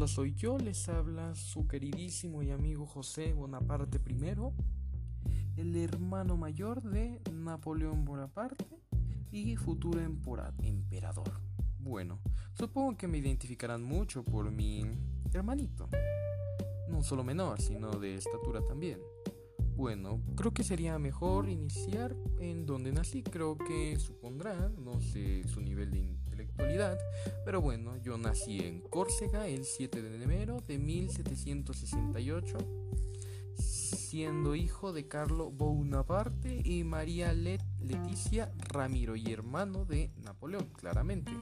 Hola, soy yo, les habla su queridísimo y amigo José Bonaparte I, el hermano mayor de Napoleón Bonaparte y futuro emperador. Bueno, supongo que me identificarán mucho por mi hermanito, no solo menor, sino de estatura también. Bueno, creo que sería mejor iniciar en donde nací, creo que supondrán, no sé su nivel de intelectualidad, pero bueno, yo nací en Córcega el 7 de enero de 1768, siendo hijo de Carlo Bonaparte y María Leticia Ramiro y hermano de Napoleón, claramente.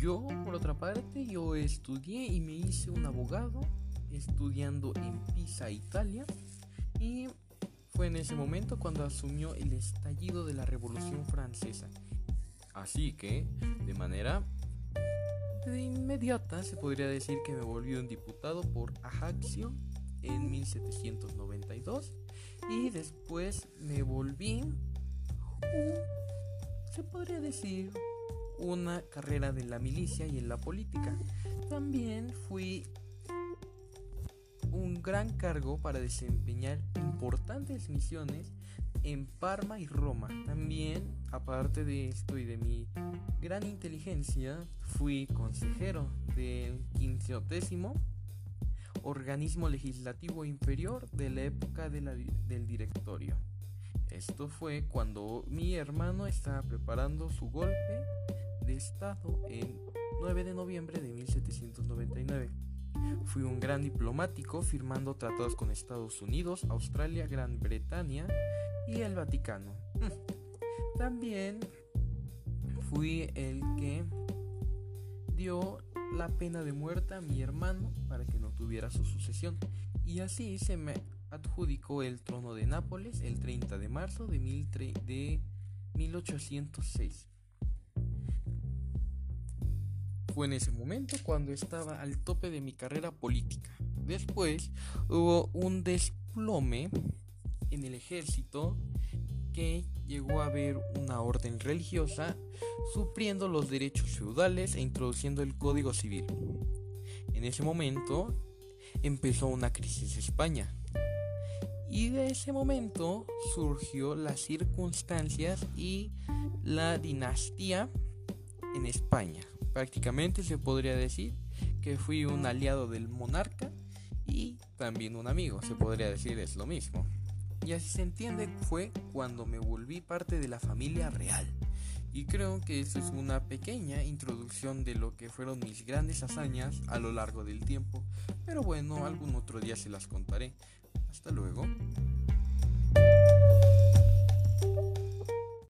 Yo, por otra parte, yo estudié y me hice un abogado estudiando en Pisa, Italia, y fue en ese momento cuando asumió el estallido de la Revolución Francesa. Así que, de manera inmediata, se podría decir que me volví un diputado por Ajaccio en 1792 y después me volví, se podría decir, una carrera de la milicia y en la política. También fui un gran cargo para desempeñar importantes misiones en Parma y Roma. También, aparte de esto y de mi gran inteligencia, fui consejero del quinceotésimo organismo legislativo inferior de la época del directorio. Esto fue cuando mi hermano estaba preparando su golpe de Estado en 9 de noviembre de 1799. Fui un gran diplomático firmando tratados con Estados Unidos, Australia, Gran Bretaña y el Vaticano. También fui el que dio la pena de muerte a mi hermano para que no tuviera su sucesión. Y así se me adjudicó el trono de Nápoles el 30 de marzo de, de 1806. Fue en ese momento cuando estaba al tope de mi carrera política. Después hubo un desplome en el ejército que llegó a haber una orden religiosa supriendo los derechos feudales e introduciendo el Código Civil. En ese momento empezó una crisis en España. Y de ese momento surgió las circunstancias y la dinastía en España. Prácticamente se podría decir que fui un aliado del monarca y también un amigo, se podría decir es lo mismo. Y así se entiende fue cuando me volví parte de la familia real. Y creo que eso es una pequeña introducción de lo que fueron mis grandes hazañas a lo largo del tiempo. Pero bueno, algún otro día se las contaré. Hasta luego.